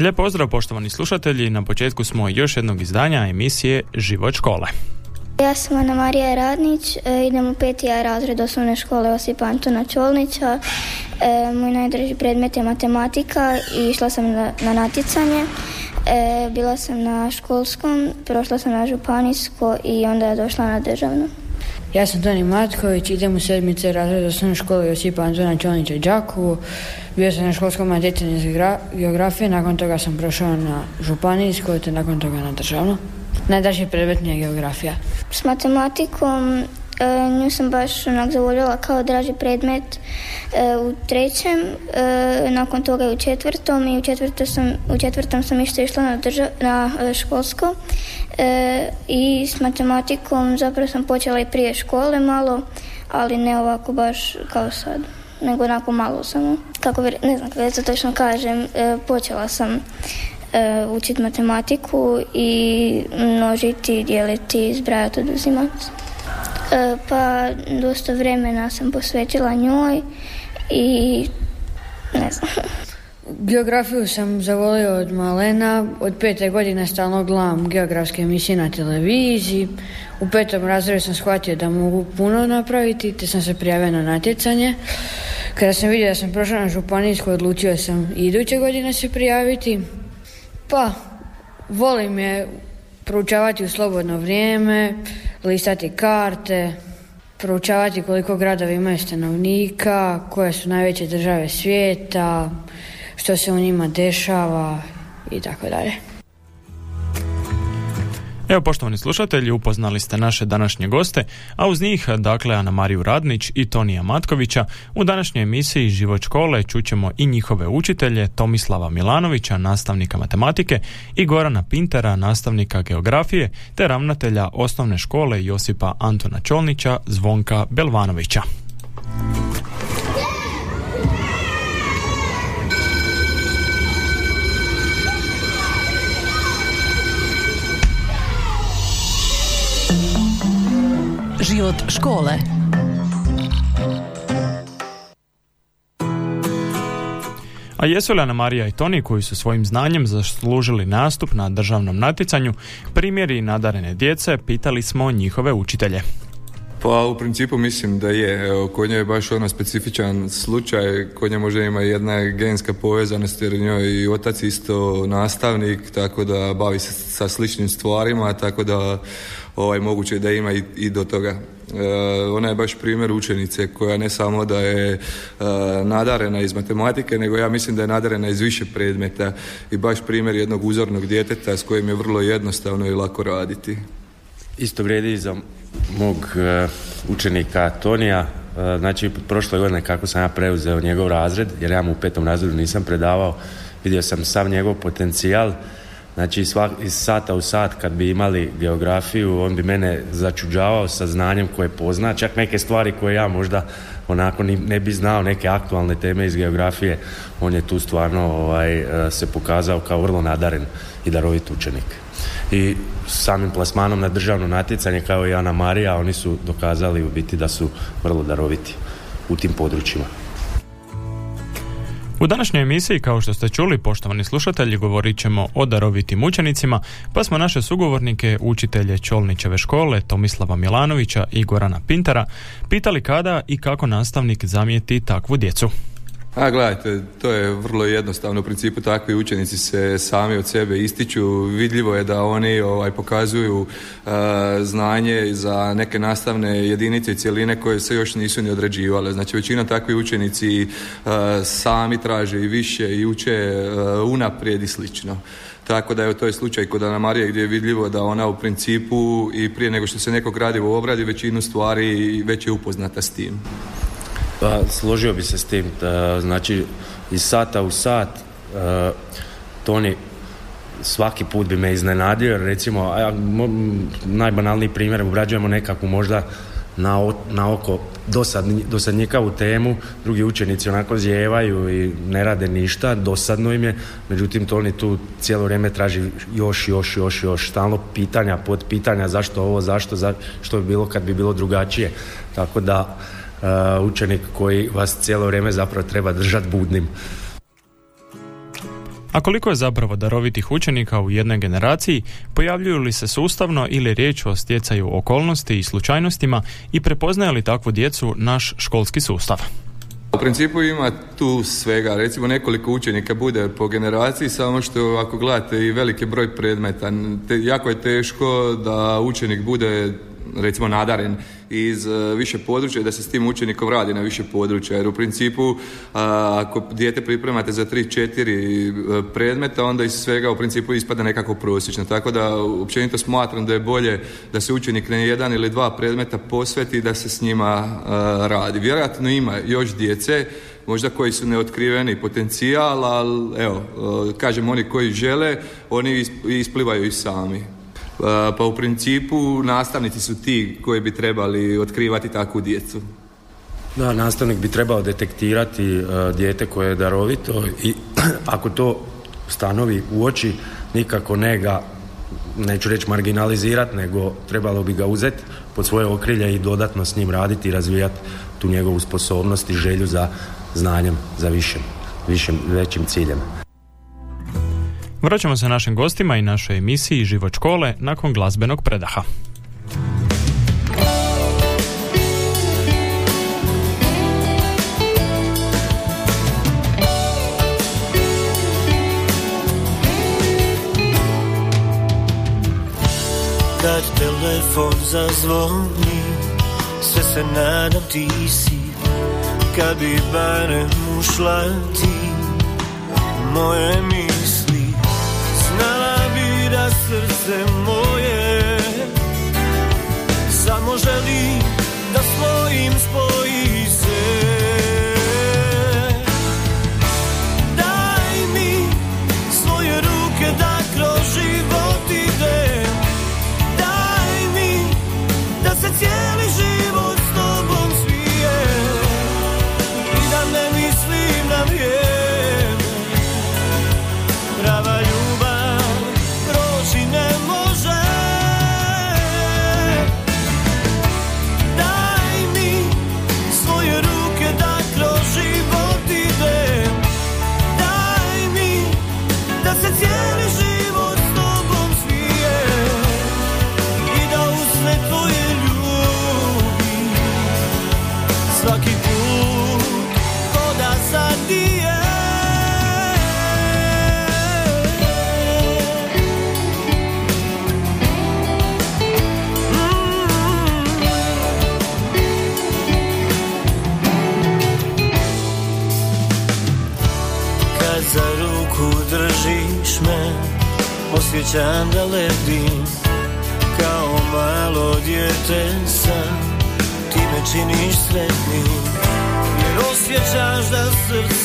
Lijep pozdrav poštovani slušatelji, na početku smo još jednog izdanja emisije Život škole. Ja sam Ana Marija Radnić, e, idem u peti razred osnovne škole Osipa Antona Čolnića. E, moj najdraži predmet je matematika i išla sam na, na natjecanje. E, bila sam na školskom, prošla sam na županijsko i onda je došla na državno. Ja sam Toni Matković, idem u sedmice razred osnovne škole Josipa Antona Čolnića Đakovu. Bio sam na školskom natjecanju iz geografije, nakon toga sam prošao na županijsko, te nakon toga na državno. Najdraži predmet je geografija. S matematikom nju sam baš onak zavoljela kao draži predmet e, u trećem, e, nakon toga u četvrtom i u četvrtom sam, u četvrtom sam isto išla na, na školsko i s matematikom zapravo sam počela i prije škole malo, ali ne ovako baš kao sad nego onako malo samo. Kako ne znam kako to točno kažem, počela sam učiti matematiku i množiti, dijeliti, zbrajati, oduzimati. E, pa dosta vremena sam posvetila njoj i ne znam. Geografiju sam zavolio od malena, od pete godine stalno gledam geografske emisije na televiziji. U petom razredu sam shvatio da mogu puno napraviti, te sam se prijavio na natjecanje. Kada sam vidio da sam prošao na županijsku, odlučio sam iduće godine se prijaviti. Pa, volim je proučavati u slobodno vrijeme, listati karte, proučavati koliko gradovi imaju stanovnika, koje su najveće države svijeta, što se u njima dešava i tako dalje. Evo poštovani slušatelji, upoznali ste naše današnje goste, a uz njih dakle Ana Mariju Radnić i Tonija Matkovića. U današnjoj emisiji Život škole čućemo i njihove učitelje Tomislava Milanovića, nastavnika matematike i Gorana Pintera, nastavnika geografije, te ravnatelja osnovne škole Josipa Antona Čolnića, Zvonka Belvanovića. Život škole. A jesu li Ana Marija i Toni koji su svojim znanjem zaslužili nastup na državnom natjecanju, primjeri nadarene djece, pitali smo njihove učitelje. Pa u principu mislim da je. Evo, kod nje je baš ono specifičan slučaj. Kod nje možda ima jedna genska povezanost jer njoj i otac isto nastavnik, tako da bavi se sa sličnim stvarima, tako da ovaj, moguće da ima i, i do toga. E, ona je baš primjer učenice koja ne samo da je e, nadarena iz matematike, nego ja mislim da je nadarena iz više predmeta i baš primjer jednog uzornog djeteta s kojim je vrlo jednostavno i lako raditi. Isto vrijedi i za mog e, učenika Tonija. Znači, prošle godine kako sam ja preuzeo njegov razred, jer ja mu u petom razredu nisam predavao, vidio sam sav njegov potencijal Znači iz sata u sat kad bi imali geografiju on bi mene začuđavao sa znanjem koje pozna, čak neke stvari koje ja možda onako ne bi znao, neke aktualne teme iz geografije, on je tu stvarno ovaj, e, se pokazao kao vrlo nadaren i darovit učenik. I samim plasmanom na državno natjecanje kao i Ana Marija, oni su dokazali u biti da su vrlo daroviti u tim područjima. U današnjoj emisiji, kao što ste čuli, poštovani slušatelji, govorit ćemo o darovitim učenicima, pa smo naše sugovornike, učitelje Čolnićeve škole, Tomislava Milanovića i Gorana Pintara, pitali kada i kako nastavnik zamijeti takvu djecu. A gledajte, to je vrlo jednostavno. U principu takvi učenici se sami od sebe ističu. Vidljivo je da oni ovaj, pokazuju uh, znanje za neke nastavne jedinice i cjeline koje se još nisu ni određivale. Znači većina takvi učenici uh, sami traže i više i uče uh, unaprijed i slično. Tako da je to je slučaj kod Ana Marije gdje je vidljivo da ona u principu i prije nego što se nekog gradivo obradi većinu stvari već je upoznata s tim. Pa, složio bi se s tim. Da, znači, iz sata u sat uh, Toni svaki put bi me iznenadio recimo ja, najbanalniji primjer obrađujemo nekakvu možda na, na oko dosad, u temu, drugi učenici onako zjevaju i ne rade ništa, dosadno im je, međutim to oni tu cijelo vrijeme traži još, još, još, još, stalno pitanja, pod pitanja zašto ovo, zašto, za, što bi bilo kad bi bilo drugačije. Tako da učenik koji vas cijelo vrijeme zapravo treba držati budnim. A koliko je zapravo darovitih učenika u jednoj generaciji, pojavljuju li se sustavno ili riječ o stjecaju okolnosti i slučajnostima i prepoznaje li takvu djecu naš školski sustav? U principu ima tu svega, recimo nekoliko učenika bude po generaciji, samo što ako gledate i veliki broj predmeta, jako je teško da učenik bude recimo nadaren iz e, više područja da se s tim učenikom radi na više područja jer u principu ako dijete pripremate za 3-4 e, predmeta onda iz svega u principu ispada nekako prosječno tako da općenito smatram da je bolje da se učenik na jedan ili dva predmeta posveti da se s njima e, radi. Vjerojatno ima još djece možda koji su neotkriveni potencijal, ali evo, kažem oni koji žele, oni isplivaju i sami. Pa u principu nastavnici su ti koji bi trebali otkrivati takvu djecu. Da, nastavnik bi trebao detektirati uh, dijete koje je darovito i ako to stanovi u oči, nikako ne ga, neću reći marginalizirati, nego trebalo bi ga uzeti pod svoje okrilje i dodatno s njim raditi i razvijati tu njegovu sposobnost i želju za znanjem, za višim, višim, većim ciljem. Vraćamo se našim gostima i našoj emisiji Život škole nakon glazbenog predaha. Kad telefon zazvoni Sve se nadam ti si Kad bi barem ušla ti Moje misli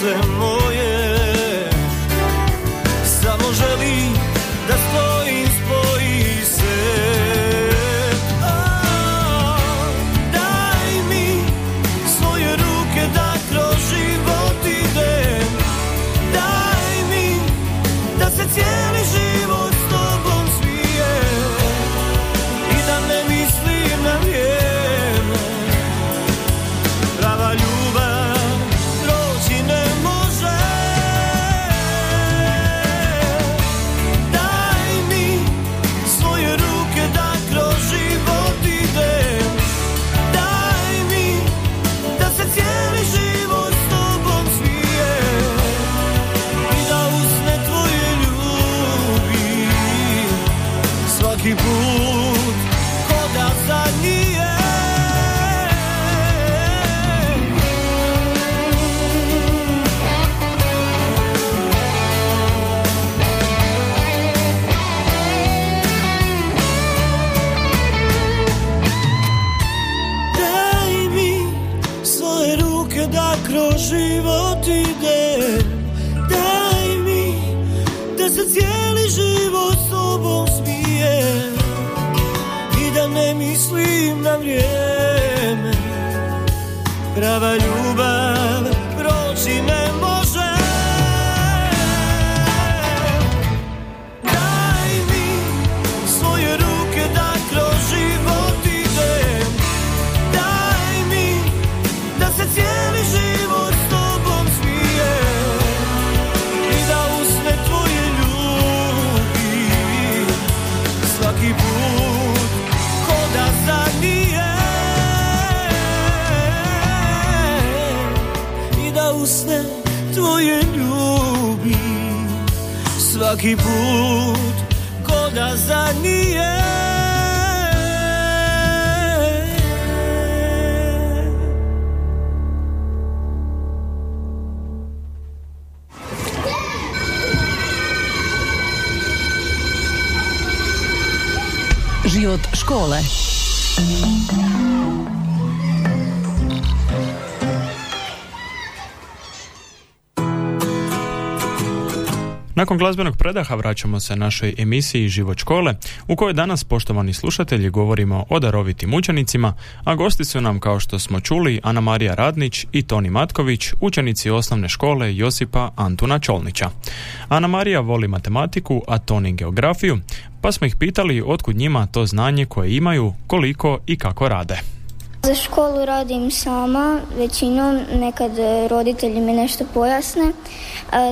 srce moje Svaki put ko da zanije Život škole. Nakon glazbenog predaha vraćamo se našoj emisiji Život škole, u kojoj danas, poštovani slušatelji, govorimo o darovitim učenicima, a gosti su nam, kao što smo čuli, Ana Marija Radnić i Toni Matković, učenici osnovne škole Josipa Antuna Čolnića. Ana Marija voli matematiku, a Toni geografiju, pa smo ih pitali otkud njima to znanje koje imaju, koliko i kako rade. Za školu radim sama, većinom nekad roditelji mi nešto pojasne.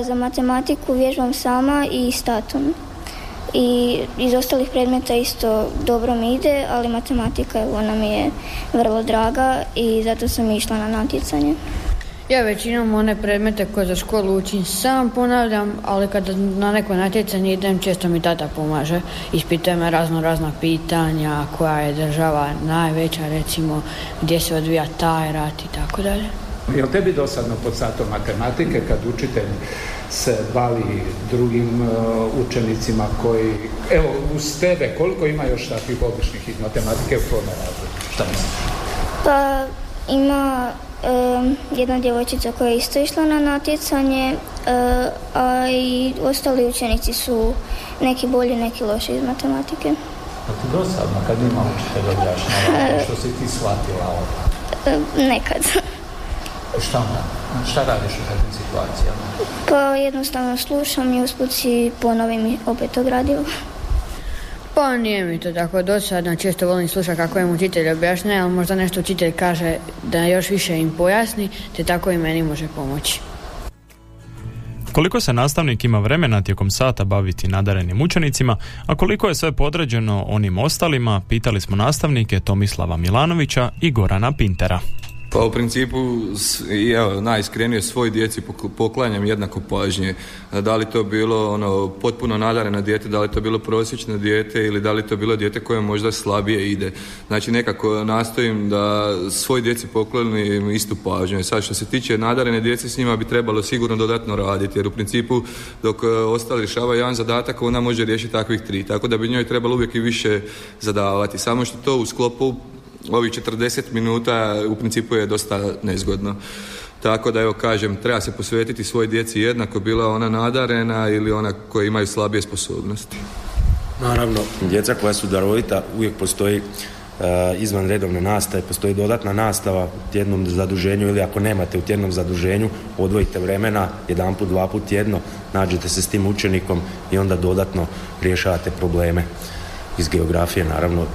Za matematiku vježbam sama i s tatom. I iz ostalih predmeta isto dobro mi ide, ali matematika ona mi je vrlo draga i zato sam išla na natjecanje. Ja većinom one predmete koje za školu učim sam ponavljam, ali kada na neko natjecanje idem, često mi tata pomaže. Ispituje me razno razna pitanja, koja je država najveća, recimo, gdje se odvija taj rat i tako dalje. Je li tebi dosadno pod satom matematike kad učitelj se bavi drugim uh, učenicima koji, evo, uz tebe, koliko ima još takvih običnih iz matematike u tvojom razredu? Šta misliš? Pa ima jedna djevojčica koja je isto išla na natjecanje, e, a i ostali učenici su neki bolji, neki loši iz matematike. Pa ti dosadno kad ima učitelj objašnjava što si ti shvatila ovo. E, nekad. Šta onda? Šta radiš u takvim situacijama? Pa jednostavno slušam i usput si ponovim i opet to gradivo. Pa nije mi to tako dosadno, često volim slušati kako im učitelj objašnja, ali možda nešto učitelj kaže da još više im pojasni, te tako i meni može pomoći. Koliko se nastavnik ima vremena tijekom sata baviti nadarenim učenicima, a koliko je sve podređeno onim ostalima, pitali smo nastavnike Tomislava Milanovića i Gorana Pintera. Pa u principu, evo, najiskrenije svoj djeci pok- poklanjam jednako pažnje. Da li to bilo ono potpuno nadareno dijete, da li to bilo prosječno dijete ili da li to bilo dijete koje možda slabije ide. Znači nekako nastojim da svoj djeci poklonim istu pažnju. Sad što se tiče nadarene djece s njima bi trebalo sigurno dodatno raditi jer u principu dok e, ostali rješava jedan zadatak ona može riješiti takvih tri. Tako da bi njoj trebalo uvijek i više zadavati. Samo što to u sklopu ovih 40 minuta u principu je dosta nezgodno. Tako da evo kažem, treba se posvetiti svoj djeci jednako, bila ona nadarena ili ona koja imaju slabije sposobnosti. Naravno, djeca koja su darovita uvijek postoji e, izvan redovne nastave, postoji dodatna nastava u tjednom zaduženju ili ako nemate u tjednom zaduženju, odvojite vremena jedan put, dva put tjedno, nađete se s tim učenikom i onda dodatno rješavate probleme iz geografije naravno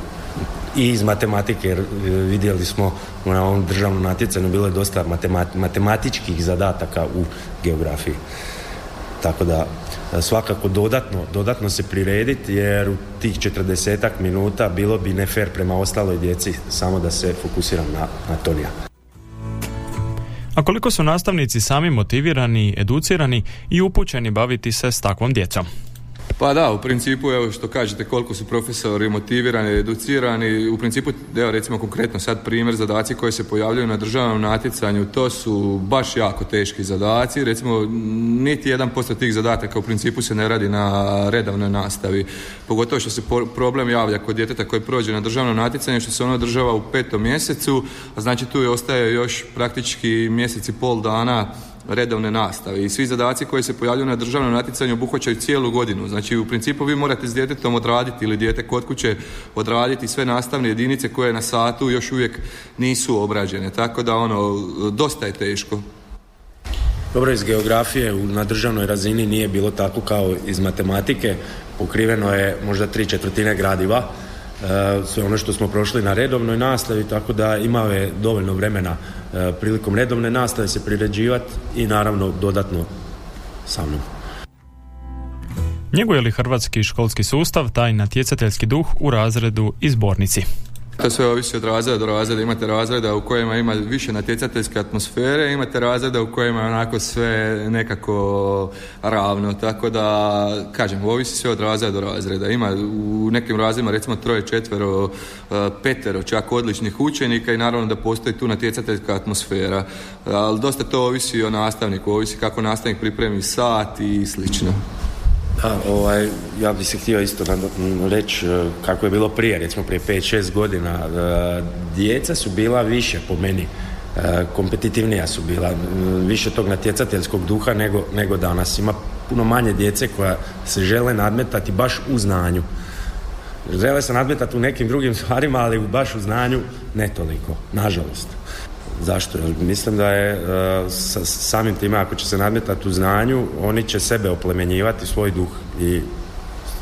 i iz matematike jer e, vidjeli smo na ovom državnom natjecanju bilo je dosta matemat- matematičkih zadataka u geografiji. Tako da e, svakako dodatno, dodatno se prirediti jer u tih 40 minuta bilo bi ne fair prema ostaloj djeci samo da se fokusiram na, na Tonija. A koliko su nastavnici sami motivirani, educirani i upućeni baviti se s takvom djecom? Pa da, u principu, evo što kažete, koliko su profesori motivirani, educirani, u principu, evo recimo konkretno sad primjer zadaci koji se pojavljaju na državnom natjecanju, to su baš jako teški zadaci, recimo niti jedan posto tih zadataka u principu se ne radi na redovnoj nastavi, pogotovo što se problem javlja kod djeteta koji prođe na državnom natjecanju, što se ono održava u petom mjesecu, a znači tu je ostaje još praktički mjesec i pol dana redovne nastave i svi zadaci koji se pojavljuju na državnom natjecanju obuhvaćaju cijelu godinu. Znači u principu vi morate s djetetom odraditi ili dijete kod kuće odraditi sve nastavne jedinice koje na satu još uvijek nisu obrađene. Tako da ono, dosta je teško. Dobro, iz geografije na državnoj razini nije bilo tako kao iz matematike. Pokriveno je možda tri četvrtine gradiva. E, sve ono što smo prošli na redovnoj nastavi, tako da imao je dovoljno vremena prilikom redovne nastave se priređivati i naravno dodatno sa mnom. Njeguje li hrvatski školski sustav taj natjecateljski duh u razredu i zbornici? To sve ovisi od razreda do razreda. Imate razreda u kojima ima više natjecateljske atmosfere, imate razreda u kojima je onako sve nekako ravno. Tako da, kažem, ovisi sve od razreda do razreda. Ima u nekim razredima recimo troje, četvero, e, petero, čak odličnih učenika i naravno da postoji tu natjecateljska atmosfera. Ali dosta to ovisi o nastavniku, ovisi kako nastavnik pripremi sat i slično. Da, ovaj, ja bih se htio isto reći e, kako je bilo prije, recimo prije 5-6 godina. E, djeca su bila više po meni, e, kompetitivnija su bila, više tog natjecateljskog duha nego, nego danas. Ima puno manje djece koja se žele nadmetati baš u znanju. Žele se nadmetati u nekim drugim stvarima, ali baš u znanju ne toliko, nažalost. Zašto? Mislim da je uh, samim time ako će se nadmetati u znanju, oni će sebe oplemenjivati, svoj duh i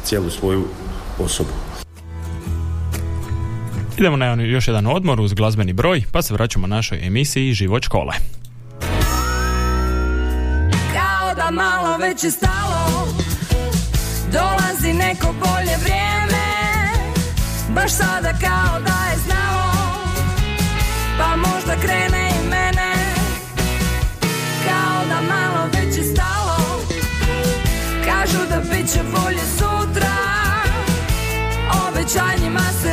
cijelu svoju osobu. Idemo na još jedan odmor uz glazbeni broj, pa se vraćamo našoj emisiji Život škole. Kao da malo već je stalo, dolazi neko bolje vrijeme, baš sada kao da je možda krene i mene. Kao da malo već je stalo. Kažu da bit će bolje sutra. Obećanjima se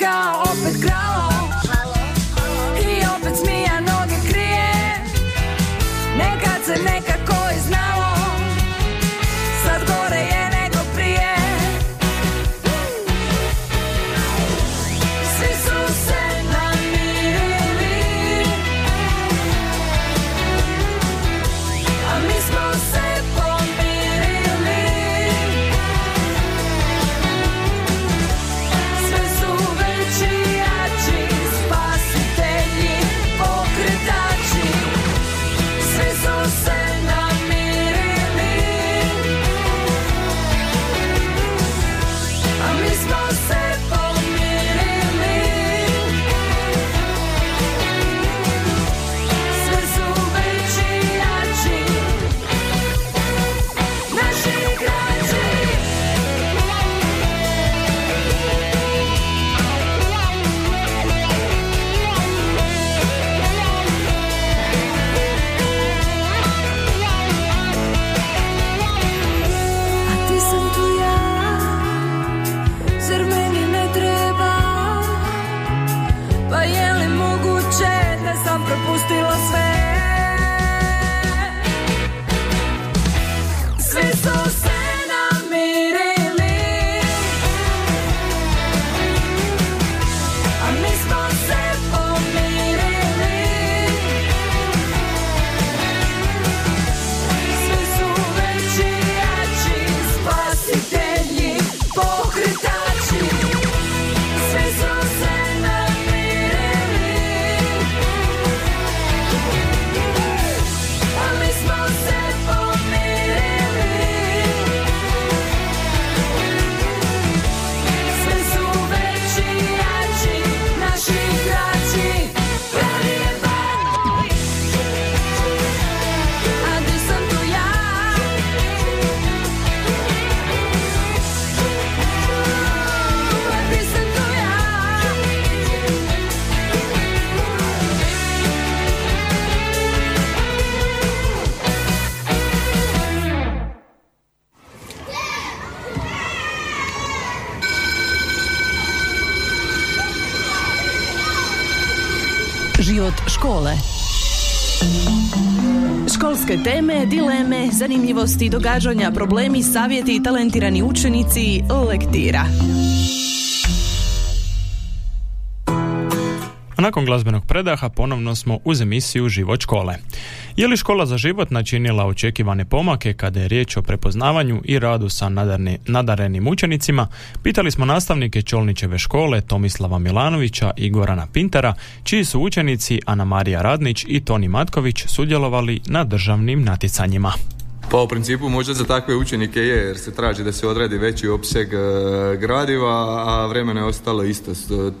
se kao zanimljivosti, događanja, problemi, savjeti i talentirani učenici lektira. Nakon glazbenog predaha ponovno smo uz emisiju Život škole. Je li škola za život načinila očekivane pomake kada je riječ o prepoznavanju i radu sa nadarni, nadarenim učenicima? Pitali smo nastavnike Čolnićeve škole Tomislava Milanovića i Gorana Pintera, čiji su učenici Ana Marija Radnić i Toni Matković sudjelovali na državnim natjecanjima. Pa u principu možda za takve učenike je, jer se traži da se odradi veći opseg e, gradiva, a vremena je ostalo isto.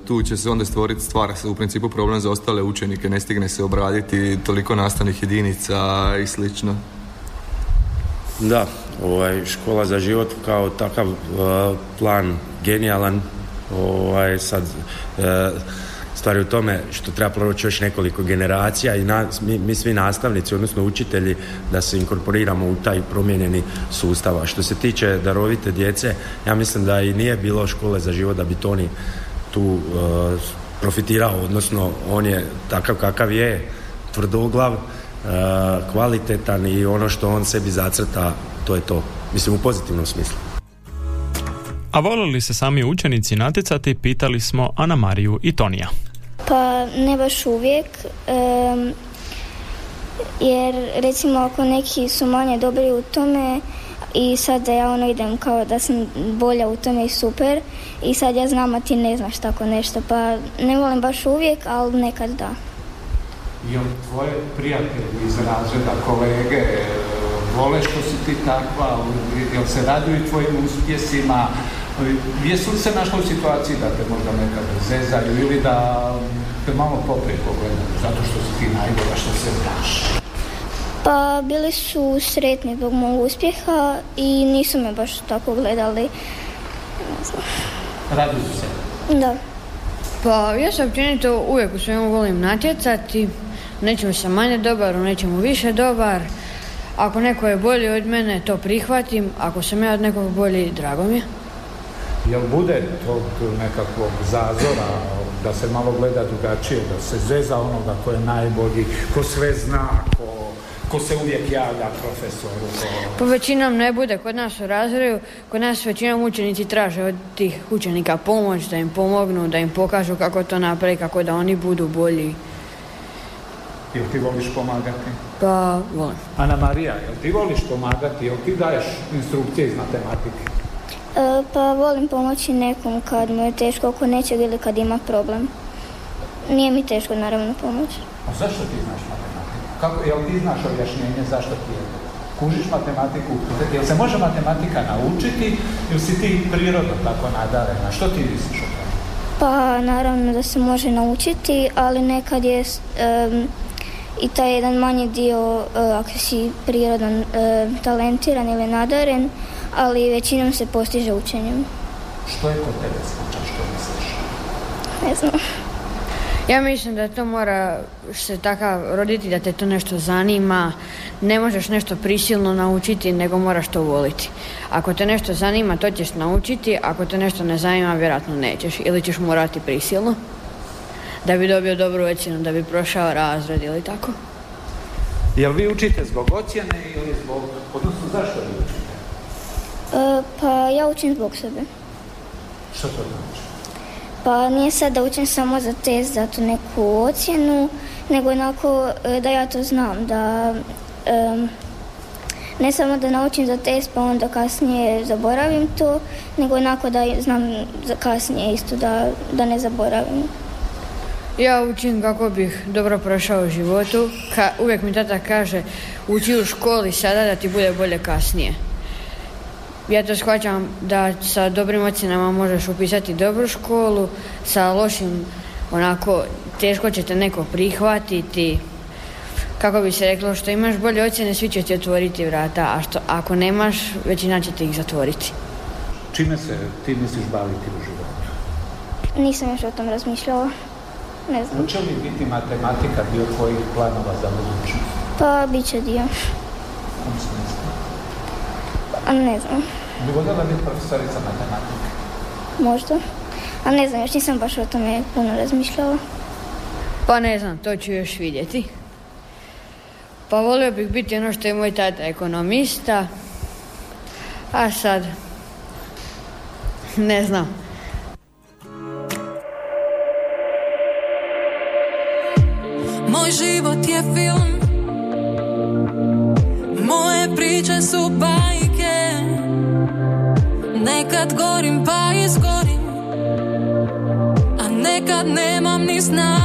Tu će se onda stvoriti stvar, u principu problem za ostale učenike, ne stigne se obraditi toliko nastavnih jedinica i slično. Da, ovaj, škola za život kao takav uh, plan genijalan, ovaj, sad uh, Stvar je u tome što treba proći još nekoliko generacija i mi, mi, svi nastavnici, odnosno učitelji, da se inkorporiramo u taj promijenjeni sustav. A što se tiče darovite djece, ja mislim da i nije bilo škole za život da bi Toni tu uh, profitirao, odnosno on je takav kakav je, tvrdoglav, uh, kvalitetan i ono što on sebi zacrta, to je to. Mislim u pozitivnom smislu. A volili se sami učenici natjecati, pitali smo Ana Mariju i Tonija. Pa ne baš uvijek, jer recimo ako neki su manje dobri u tome i sad da ja ono idem kao da sam bolja u tome i super i sad ja znam a ti ne znaš tako nešto pa ne volim baš uvijek, ali nekad da. Jel tvoje prijatelji iz razreda, kolege, vole što si ti takva, jel se raduju tvojim uspjesima, Jesu li se našli u situaciji da te možda nekad zezaju ili da te malo poprije pogledaju zato što si ti najbolja što se daš? Pa bili su sretni zbog mog uspjeha i nisu me baš tako gledali. Raduju se? Da. Pa ja se općenito uvijek u svemu volim natjecati. Nečemu sam manje dobar, u nečemu više dobar. Ako neko je bolji od mene, to prihvatim. Ako sam ja od nekog bolji, drago mi je. Jel bude tog nekakvog zazora da se malo gleda drugačije, da se zeza onoga ko je najbolji, ko sve zna, ko, ko se uvijek javlja profesoru? Ko... Po većinom ne bude kod nas u razredu, kod nas većinom učenici traže od tih učenika pomoć, da im pomognu, da im pokažu kako to napravi, kako da oni budu bolji. Jel ti voliš pomagati? Pa, volim. Ana Marija, jel ti voliš pomagati? Jel ti daješ instrukcije iz matematike? E, pa volim pomoći nekom kad mu je teško oko nečeg ili kad ima problem. Nije mi teško naravno pomoći. A zašto ti znaš matematiku? Kako, jel ti znaš objašnjenje zašto ti je? Kužiš matematiku? Jel se može matematika naučiti ili si ti prirodno tako nadarena? Što ti misliš o tome? Pa naravno da se može naučiti, ali nekad je i taj jedan manji dio uh, ako si prirodno talentiran ili nadaren, ali većinom se postiže učenjem. Što je kod tebe slučaj, što misliš? Ne znam. Ja mislim da to mora se takav roditi da te to nešto zanima. Ne možeš nešto prisilno naučiti, nego moraš to voliti. Ako te nešto zanima, to ćeš naučiti. Ako te nešto ne zanima, vjerojatno nećeš. Ili ćeš morati prisilno da bi dobio dobru ocjenu, da bi prošao razred ili tako. Jel vi učite zbog ocjene ili zbog... Odnosno, zašto vi učite? E, pa ja učim zbog sebe. Što to znači? Pa nije sad da učim samo za test, za tu neku ocjenu, nego onako e, da ja to znam, da ne samo da naučim za test pa onda kasnije zaboravim to, nego onako da znam za kasnije isto da, da ne zaboravim. Ja učim kako bih dobro prošao u životu. Ka, uvijek mi tata kaže uči u školi sada da ti bude bolje kasnije. Ja to shvaćam da sa dobrim ocjenama možeš upisati dobru školu, sa lošim onako teško će te neko prihvatiti. Kako bi se reklo, što imaš bolje ocjene, svi će ti otvoriti vrata, a što ako nemaš, većina će ti ih zatvoriti. Čime se ti misliš baviti u životu? Nisam još o tom razmišljala. Ne znam. Hoće li biti matematika dio tvojih planova za budućnost? Pa, bit će dio. A ne znam. Bi voljela biti profesorica matematike? Možda. A ne znam, još nisam baš o tome puno razmišljala. Pa ne znam, to ću još vidjeti. Pa volio bih biti ono što je moj tata ekonomista. A sad, ne znam. Moj život je film Nekad gorim pa izgorim. A nekad nemam ni snage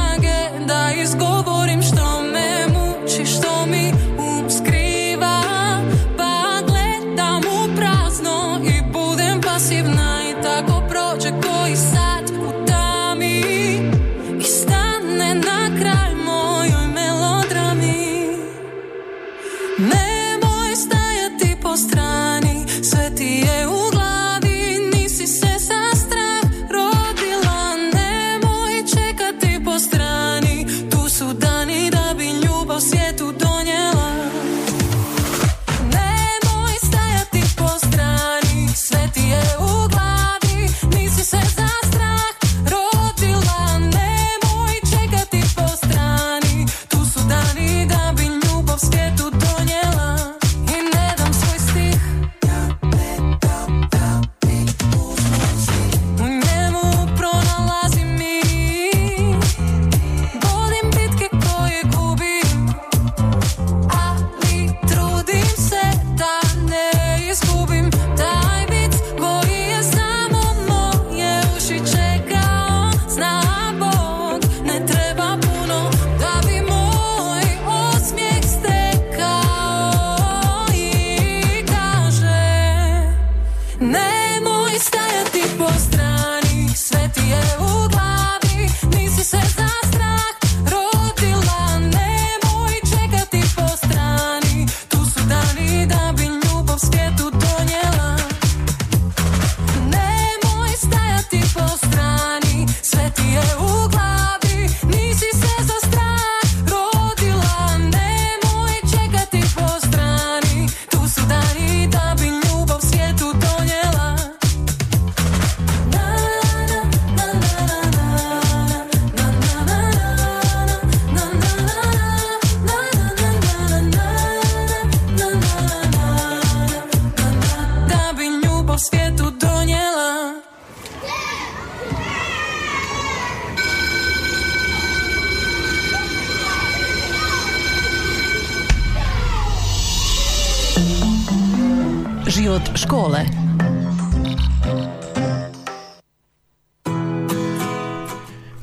Život škole.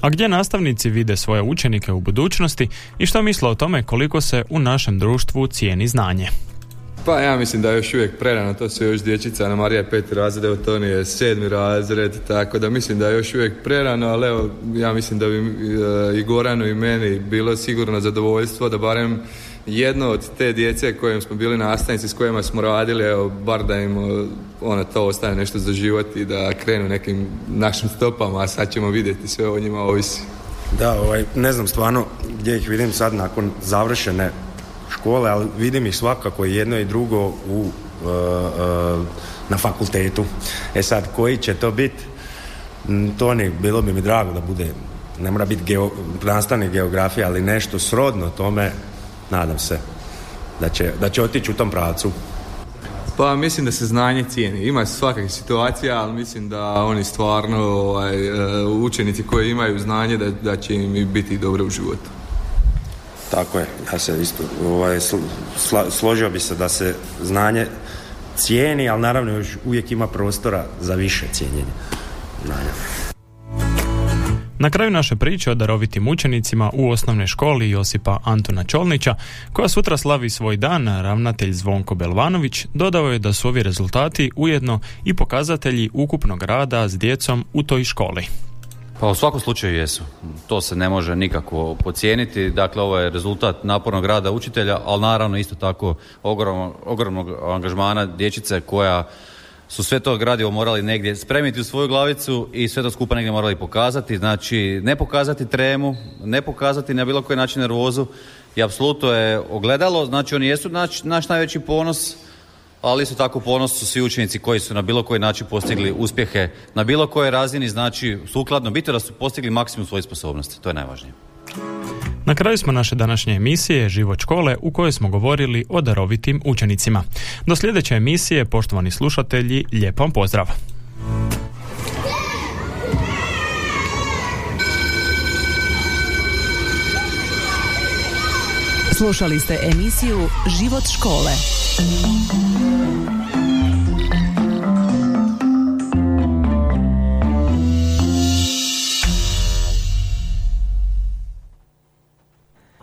A gdje nastavnici vide svoje učenike u budućnosti i što misle o tome koliko se u našem društvu cijeni znanje? Pa ja mislim da je još uvijek prerano, to su još dječica, Ana Marija je peti razred, evo Toni je sedmi razred, tako da mislim da je još uvijek prerano, ali evo ja mislim da bi e, i Goranu i meni bilo sigurno zadovoljstvo da barem jedno od te djece kojim smo bili nastavnici, s kojima smo radili, evo, bar da im ono, to ostane nešto za život i da krenu nekim našim stopama, a sad ćemo vidjeti, sve o njima ovisi. Da, ovaj, ne znam stvarno gdje ih vidim sad nakon završene škole, ali vidim ih svakako jedno i drugo u, uh, uh, na fakultetu. E sad, koji će to biti? Mm, To bilo bi mi drago da bude, ne mora biti geo, nastavnik geografije, ali nešto srodno tome, nadam se da će, da će otići u tom pravcu. Pa mislim da se znanje cijeni. Ima svakakvih situacija, ali mislim da oni stvarno ovaj, e, učenici koji imaju znanje da, da će im biti dobro u životu. Tako je, ja se isto ovaj, sl- sla- složio bi se da se znanje cijeni, ali naravno još uvijek ima prostora za više cijenjenja znanja. Na kraju naše priče o darovitim učenicima u osnovnoj školi Josipa Antona Čolnića, koja sutra slavi svoj dan, ravnatelj Zvonko Belvanović dodao je da su ovi rezultati ujedno i pokazatelji ukupnog rada s djecom u toj školi. Pa u svakom slučaju jesu. To se ne može nikako pocijeniti. Dakle, ovo je rezultat napornog rada učitelja, ali naravno isto tako ogromnog, ogromnog angažmana dječice koja su sve to gradivo morali negdje spremiti u svoju glavicu i sve to skupa negdje morali pokazati. Znači, ne pokazati tremu, ne pokazati na bilo koji način nervozu i apsolutno je ogledalo. Znači, oni jesu naš, naš najveći ponos, ali isto tako ponos su svi učenici koji su na bilo koji način postigli uspjehe na bilo kojoj razini, znači sukladno, bitno da su postigli maksimum svoje sposobnosti, to je najvažnije. Na kraju smo naše današnje emisije Život škole u kojoj smo govorili o darovitim učenicima. Do sljedeće emisije, poštovani slušatelji, lijep vam pozdrav! Slušali ste emisiju Život škole.